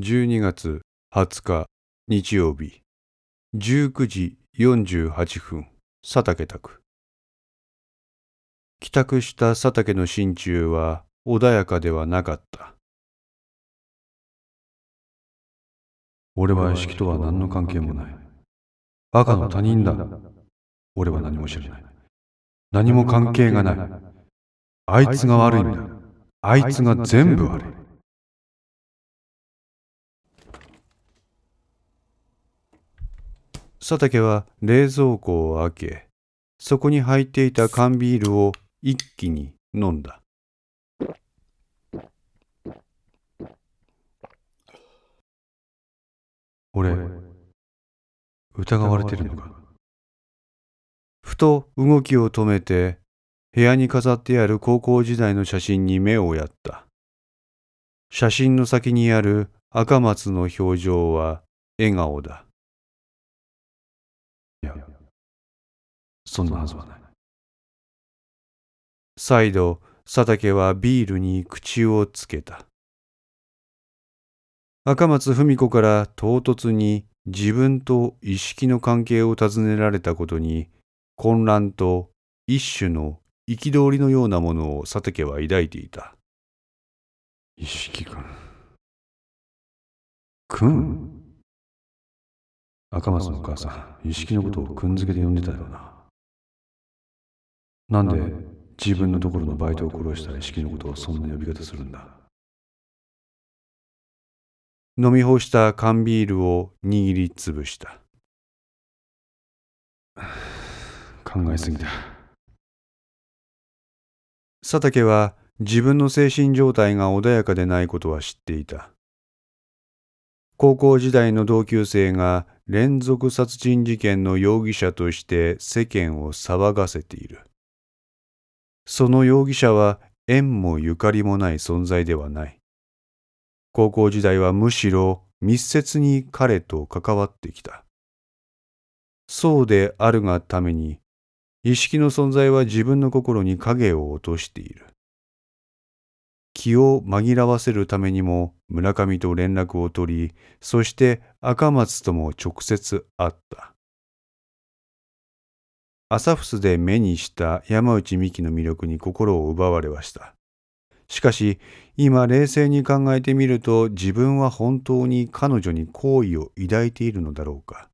12月20日日曜日。19時48分佐竹宅。帰宅した佐竹の心中は穏やかではなかった。俺は意識とは何の関係もない。赤の他人だ。俺は何も知らない。何も関係がない。あいつが悪いんだ。あいつが全部悪い。佐竹は冷蔵庫を開けそこに入っていた缶ビールを一気に飲んだ。俺疑われてるのか？ふと動きを止めて部屋に飾ってある高校時代の写真に目をやった。写真の先にある赤松の表情は笑顔だ。そんなはずはない。再度佐竹はビールに口をつけた。赤松文子から唐突に自分と意識の関係を尋ねられたことに混乱と一種の憤りのようなものを佐竹は抱いていた。意識くんくん。赤松のお母さん意識のことをくんづけで呼んでたよななんで自分のところのバイトを殺した意識のことをそんな呼び方するんだ？飲み干した缶ビールを握りつぶした。考えすぎだ。佐竹は自分の精神状態が穏やかでないことは知っていた。高校時代の同級生が連続殺人事件の容疑者として世間を騒がせているその容疑者は縁もゆかりもない存在ではない。高校時代はむしろ密接に彼と関わってきた。そうであるがために意識の存在は自分の心に影を落としている。気を紛らわせるためにも村上と連絡を取りそして赤松とも直接会った。朝フスで目にした山内美紀の魅力に心を奪われはした。しかし今冷静に考えてみると自分は本当に彼女に好意を抱いているのだろうか。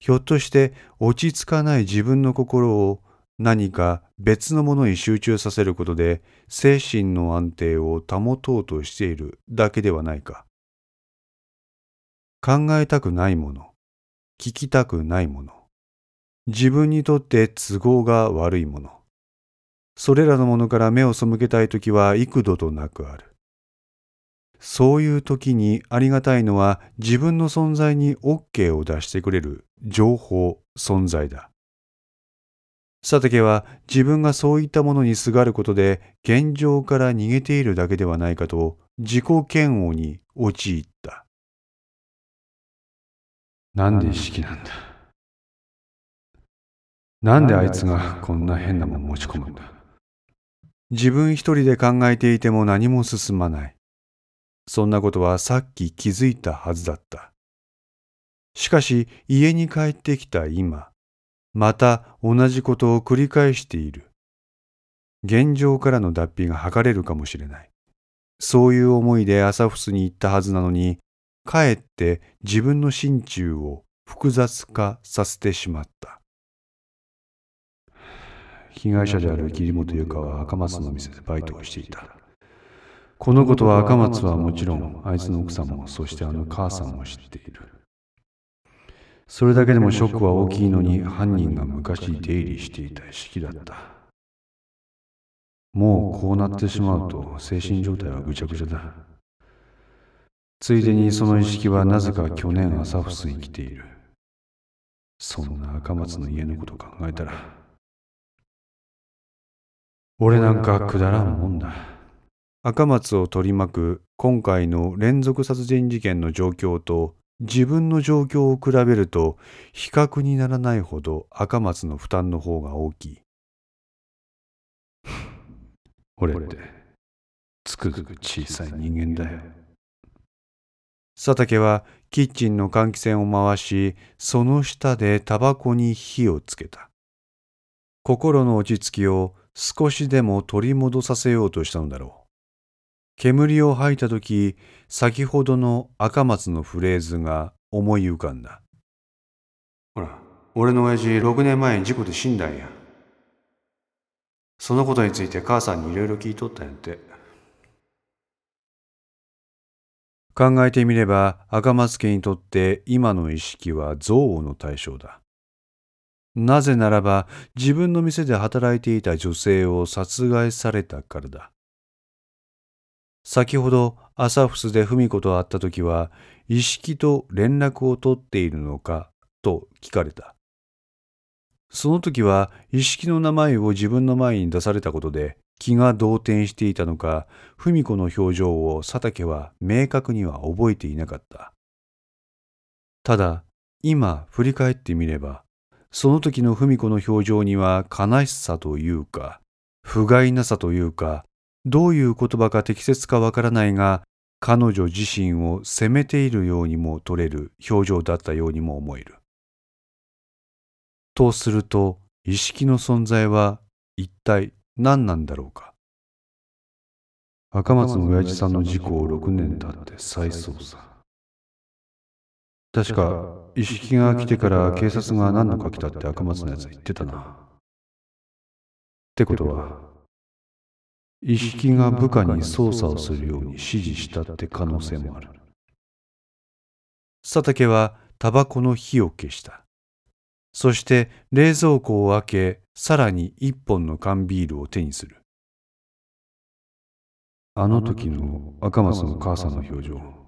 ひょっとして落ち着かない自分の心を何か別のものに集中させることで精神の安定を保とうとしているだけではないか。考えたくないもの聞きたくないもの。自分にとって都合が悪いものそれらのものから目を背けたい時は幾度となくある。そういう時にありがたいのは自分の存在に OK を出してくれる情報、存在だ。佐竹は自分がそういったものにすがることで現状から逃げているだけではないかと自己嫌悪に陥った。なんで意識なんだ？なんであいつがこんな変なもん持ち込むんだ？自分一人で考えていても何も進まない。そんなことはさっき気づいたはずだった。しかし家に帰ってきた今、また同じことを繰り返している。現状からの脱皮が図れるかもしれない。そういう思いで朝フに行ったはずなのに、かえって自分の心中を複雑化させてしまった。被害者である桐本由香は赤松の店でバイトをしていた。このことは赤松はもちろん、あいつの奥さんも、そしてあの母さんも知っている。それだけでもショックは大きいのに、犯人が昔出入りしていた意識だった。もうこうなってしまうと、精神状態はぐちゃぐちゃだ。ついでにその意識はなぜか去年朝フスに来ている。そんな赤松の家のこと考えたら、俺なんかくだらんもんだ。赤松を取り巻く今回の連続殺人事件の状況と自分の状況を比べると比較にならないほど赤松の負担の方が大きい。俺ってつくづく小さい人間だよ。佐竹はキッチンの換気扇を回し、その下でタバコに火をつけた。心の落ち着きを少しでも取り戻させようとしたのだろう。煙を吐いたとき、先ほどの赤松のフレーズが思い浮かんだ。ほら、俺の親父6年前に事故で死んだんや。そのことについて母さんにいろいろ聞いとったんやって。考えてみれば赤松家にとって今の意識は憎悪の対象だ。なぜならば自分の店で働いていた女性を殺害されたからだ。先ほど朝フスで文子と会った時は意識と連絡を取っているのかと聞かれた。その時は意識の名前を自分の前に出されたことで気が動転していたのか、文子の表情を佐竹は明確には覚えていなかった。ただ、今振り返ってみれば、その時の文子の表情には悲しさというか、不甲斐なさというか、どういう言葉が適切かわからないが、彼女自身を責めているようにも取れる表情だったようにも思える。とすると、意識の存在は一体何なんだろうか。赤松の親父さんの事故を6年経って再捜査。確か、意識が来てから警察が何度か来たって赤松のやつ言ってたな。ってことは、意識が部下に捜査をするように指示したって可能性もある。佐竹はタバコの火を消した。そして冷蔵庫を開け、さらに一本の缶ビールを手にする。あの時の赤松の母さんの表情。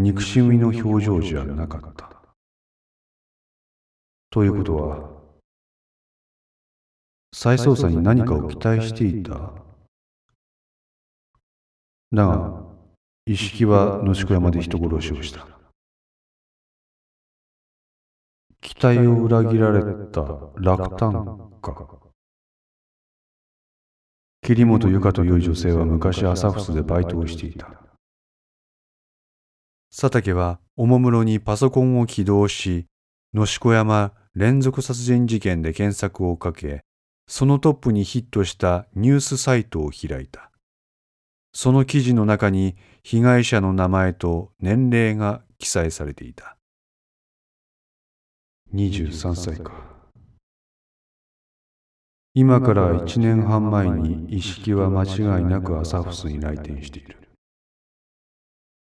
憎しみの表情じゃなかった。ということは、再捜査に何かを期待していた？だが、意識は野宿山で人殺しをした。期待を裏切られた落胆か。桐本由香という女性は昔朝フスでバイトをしていた。佐竹はおもむろにパソコンを起動し、野子山連続殺人事件で検索をかけ、そのトップにヒットしたニュースサイトを開いた。その記事の中に被害者の名前と年齢が記載されていた。23歳か。今から1年半前に意識は間違いなくアサフスに来店している。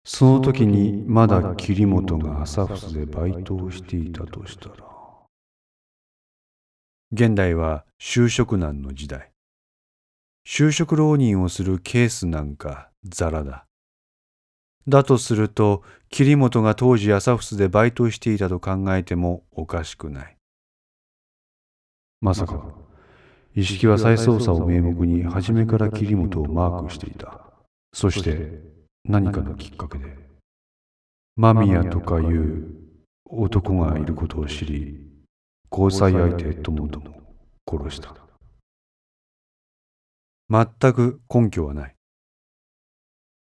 その時にまだ桐本がアサフスでバイトをしていたとしたら。現代は就職難の時代。就職浪人をするケースなんかザラだ。だとすると、桐本が当時朝フでバイトをしていたと考えてもおかしくない。まさか、意識は再捜査を名目に初めから桐本をマークしていた。そして何かのきっかけで、間宮とかいう男がいることを知り、交際相手ともとも殺した。全く根拠はない。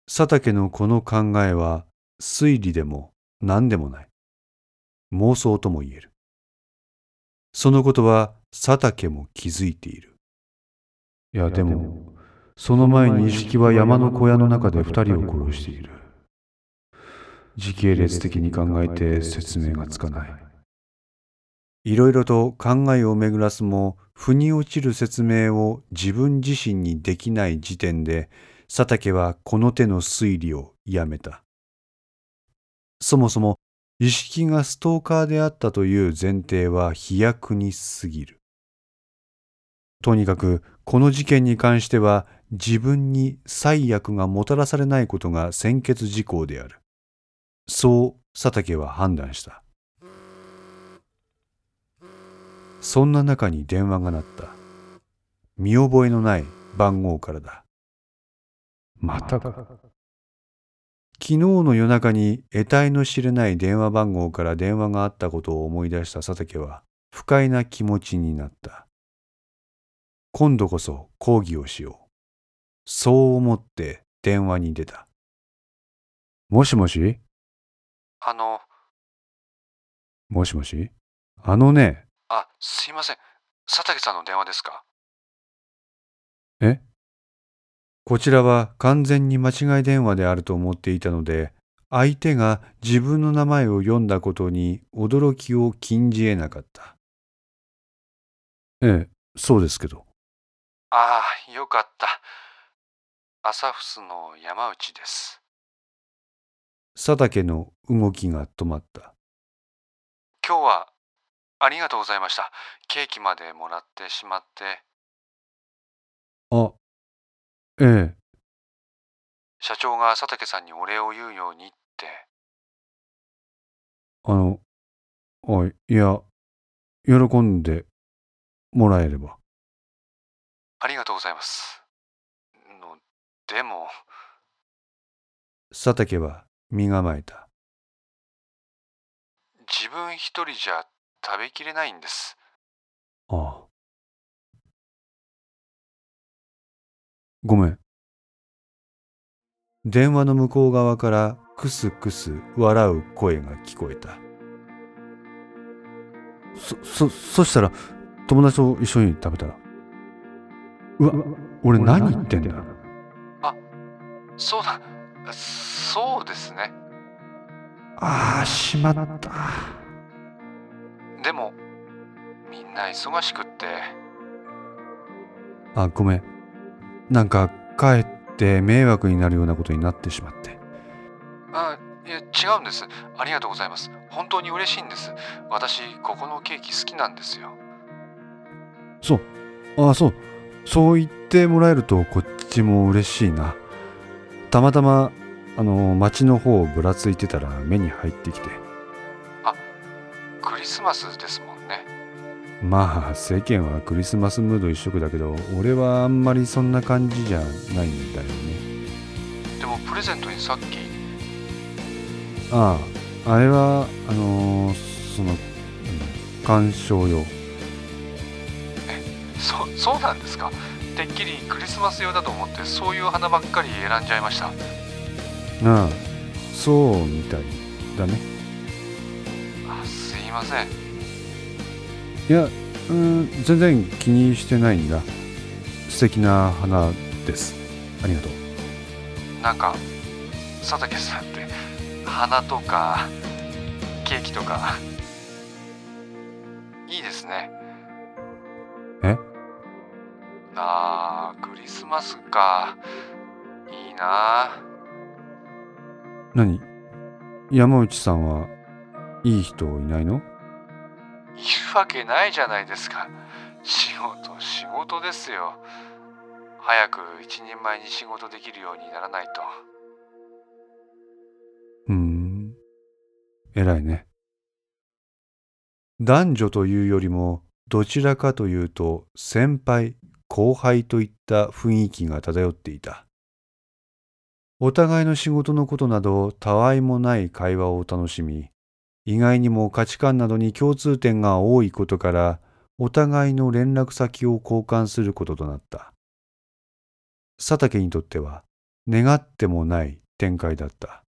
佐竹のこの考えは推理でも何でもない。妄想とも言える。そのことは佐竹も気づいている。いやでも、その前に意識は山の小屋の中で二人を殺している。時系列的に考えて説明がつかない。いろいろと考えを巡らすも、腑に落ちる説明を自分自身にできない時点で、佐竹はこの手の推理をやめた。そもそも、意識がストーカーであったという前提は飛躍に過ぎる。とにかく、この事件に関しては自分に最悪がもたらされないことが先決事項である。そう佐竹は判断した。そんな中に電話が鳴った。見覚えのない番号からだ。またか。昨日の夜中に得体の知れない電話番号から電話があったことを思い出した佐竹は不快な気持ちになった。今度こそ抗議をしよう。そう思って電話に出た。もしもし？あの、もしもし？あのね、あ、すいません。佐竹さんの電話ですか？え？こちらは完全に間違い電話であると思っていたので、相手が自分の名前を読んだことに驚きを禁じ得なかった。ええ、そうですけど。ああ、よかった。アサフスの山内です。佐竹の動きが止まった。今日はありがとうございました。ケーキまでもらってしまって。あ、ええ、社長が佐竹さんにお礼を言うようにって。あの、あ、いや、喜んでもらえれば。ありがとうございます。の、でも。佐竹は身構えた。自分一人じゃ食べきれないんです。ああ。ごめん。電話の向こう側からクスクス笑う声が聞こえた。そ、そ、そしたら、友達と一緒に食べたら。うわ、俺何言ってんだ。そうだ、そうですね。ああ、しまった。でも、みんな忙しくって。あ、ごめん。なんか、かえって迷惑になるようなことになってしまって。あ、いや、違うんです。ありがとうございます。本当に嬉しいんです。私、ここのケーキ好きなんですよ。そう。ああ、そう。そう言ってもらえるとこっちも嬉しいな。たまたま、あの、街の方をぶらついてたら目に入ってきて。クリスマスですもんね。まあ、世間はクリスマスムード一色だけど、俺はあんまりそんな感じじゃないんだよね。でも、プレゼントにさっき、ああ、あれは、あのーその、うん鑑賞用。そ、そうなんですか？てっきりクリスマス用だと思って、そういう花ばっかり選んじゃいました。ああ、そうみたいだね。あすいません。いや、うん、全然気にしてないんだ。素敵な花です。ありがとう。なんか、佐竹さんって、花とか、ケーキとか、いいですね。えあー、クリスマスか。いいな何？山内さんはいい人いないの？いるわけないじゃないですか。仕事、仕事ですよ。早く一人前に仕事できるようにならないと。うーん。偉いね。男女というよりも、どちらかというと、先輩、後輩といった雰囲気が漂っていた。お互いの仕事のことなど、たわいもない会話を楽しみ、意外にも価値観などに共通点が多いことから、お互いの連絡先を交換することとなった。佐竹にとっては、願ってもない展開だった。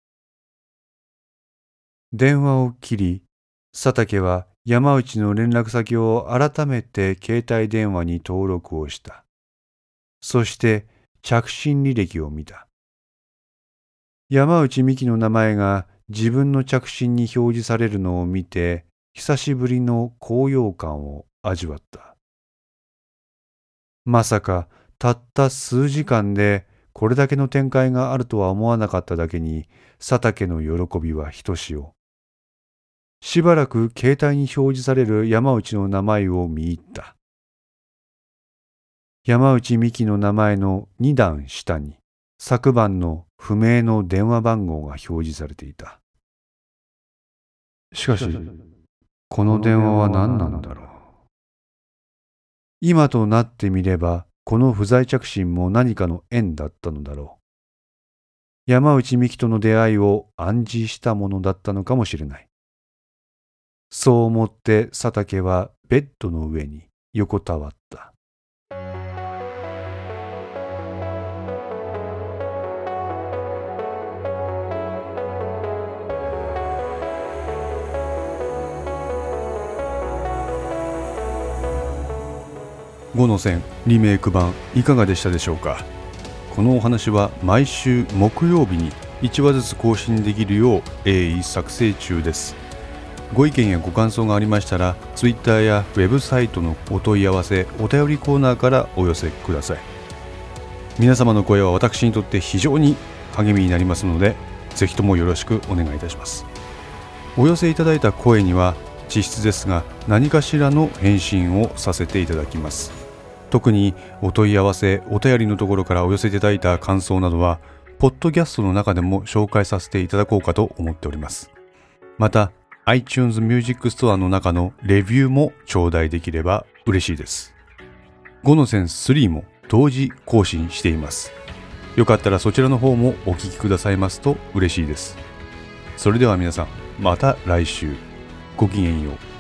電話を切り、佐竹は山内の連絡先を改めて携帯電話に登録をした。そして着信履歴を見た。山内美希の名前が自分の着信に表示されるのを見て、久しぶりの高揚感を味わった。まさかたった数時間でこれだけの展開があるとは思わなかっただけに、佐竹の喜びはひとしお。しばらく携帯に表示される山内の名前を見入った。山内美希の名前の二段下に昨晩の不明の電話番号が表示されていた。しかし、この電話は何なんだろう。今となってみれば、この不在着信も何かの縁だったのだろう。山内美希との出会いを暗示したものだったのかもしれない。そう思って佐竹はベッドの上に横たわった。五の線リメイク版いかがでしたでしょうか？このお話は毎週木曜日に1話ずつ更新できるよう鋭意作成中ですご意見やご感想がありましたら Twitter やウェブサイトのお問い合わせお便りコーナーからお寄せください。皆様の声は私にとって非常に励みになりますのでぜひともよろしくお願いいたします。お寄せいただいた声には実質ですが何かしらの返信をさせていただきます。特にお問い合わせお便りのところからお寄せいただいた感想などはポッドキャストの中でも紹介させていただこうかと思っております。また iTunes Music Store の中のレビューも頂戴できれば嬉しいです。5の線3も同時更新しています。よかったらそちらの方もお聴きくださいますと嬉しいです。それでは皆さんまた来週。ごきげんよう。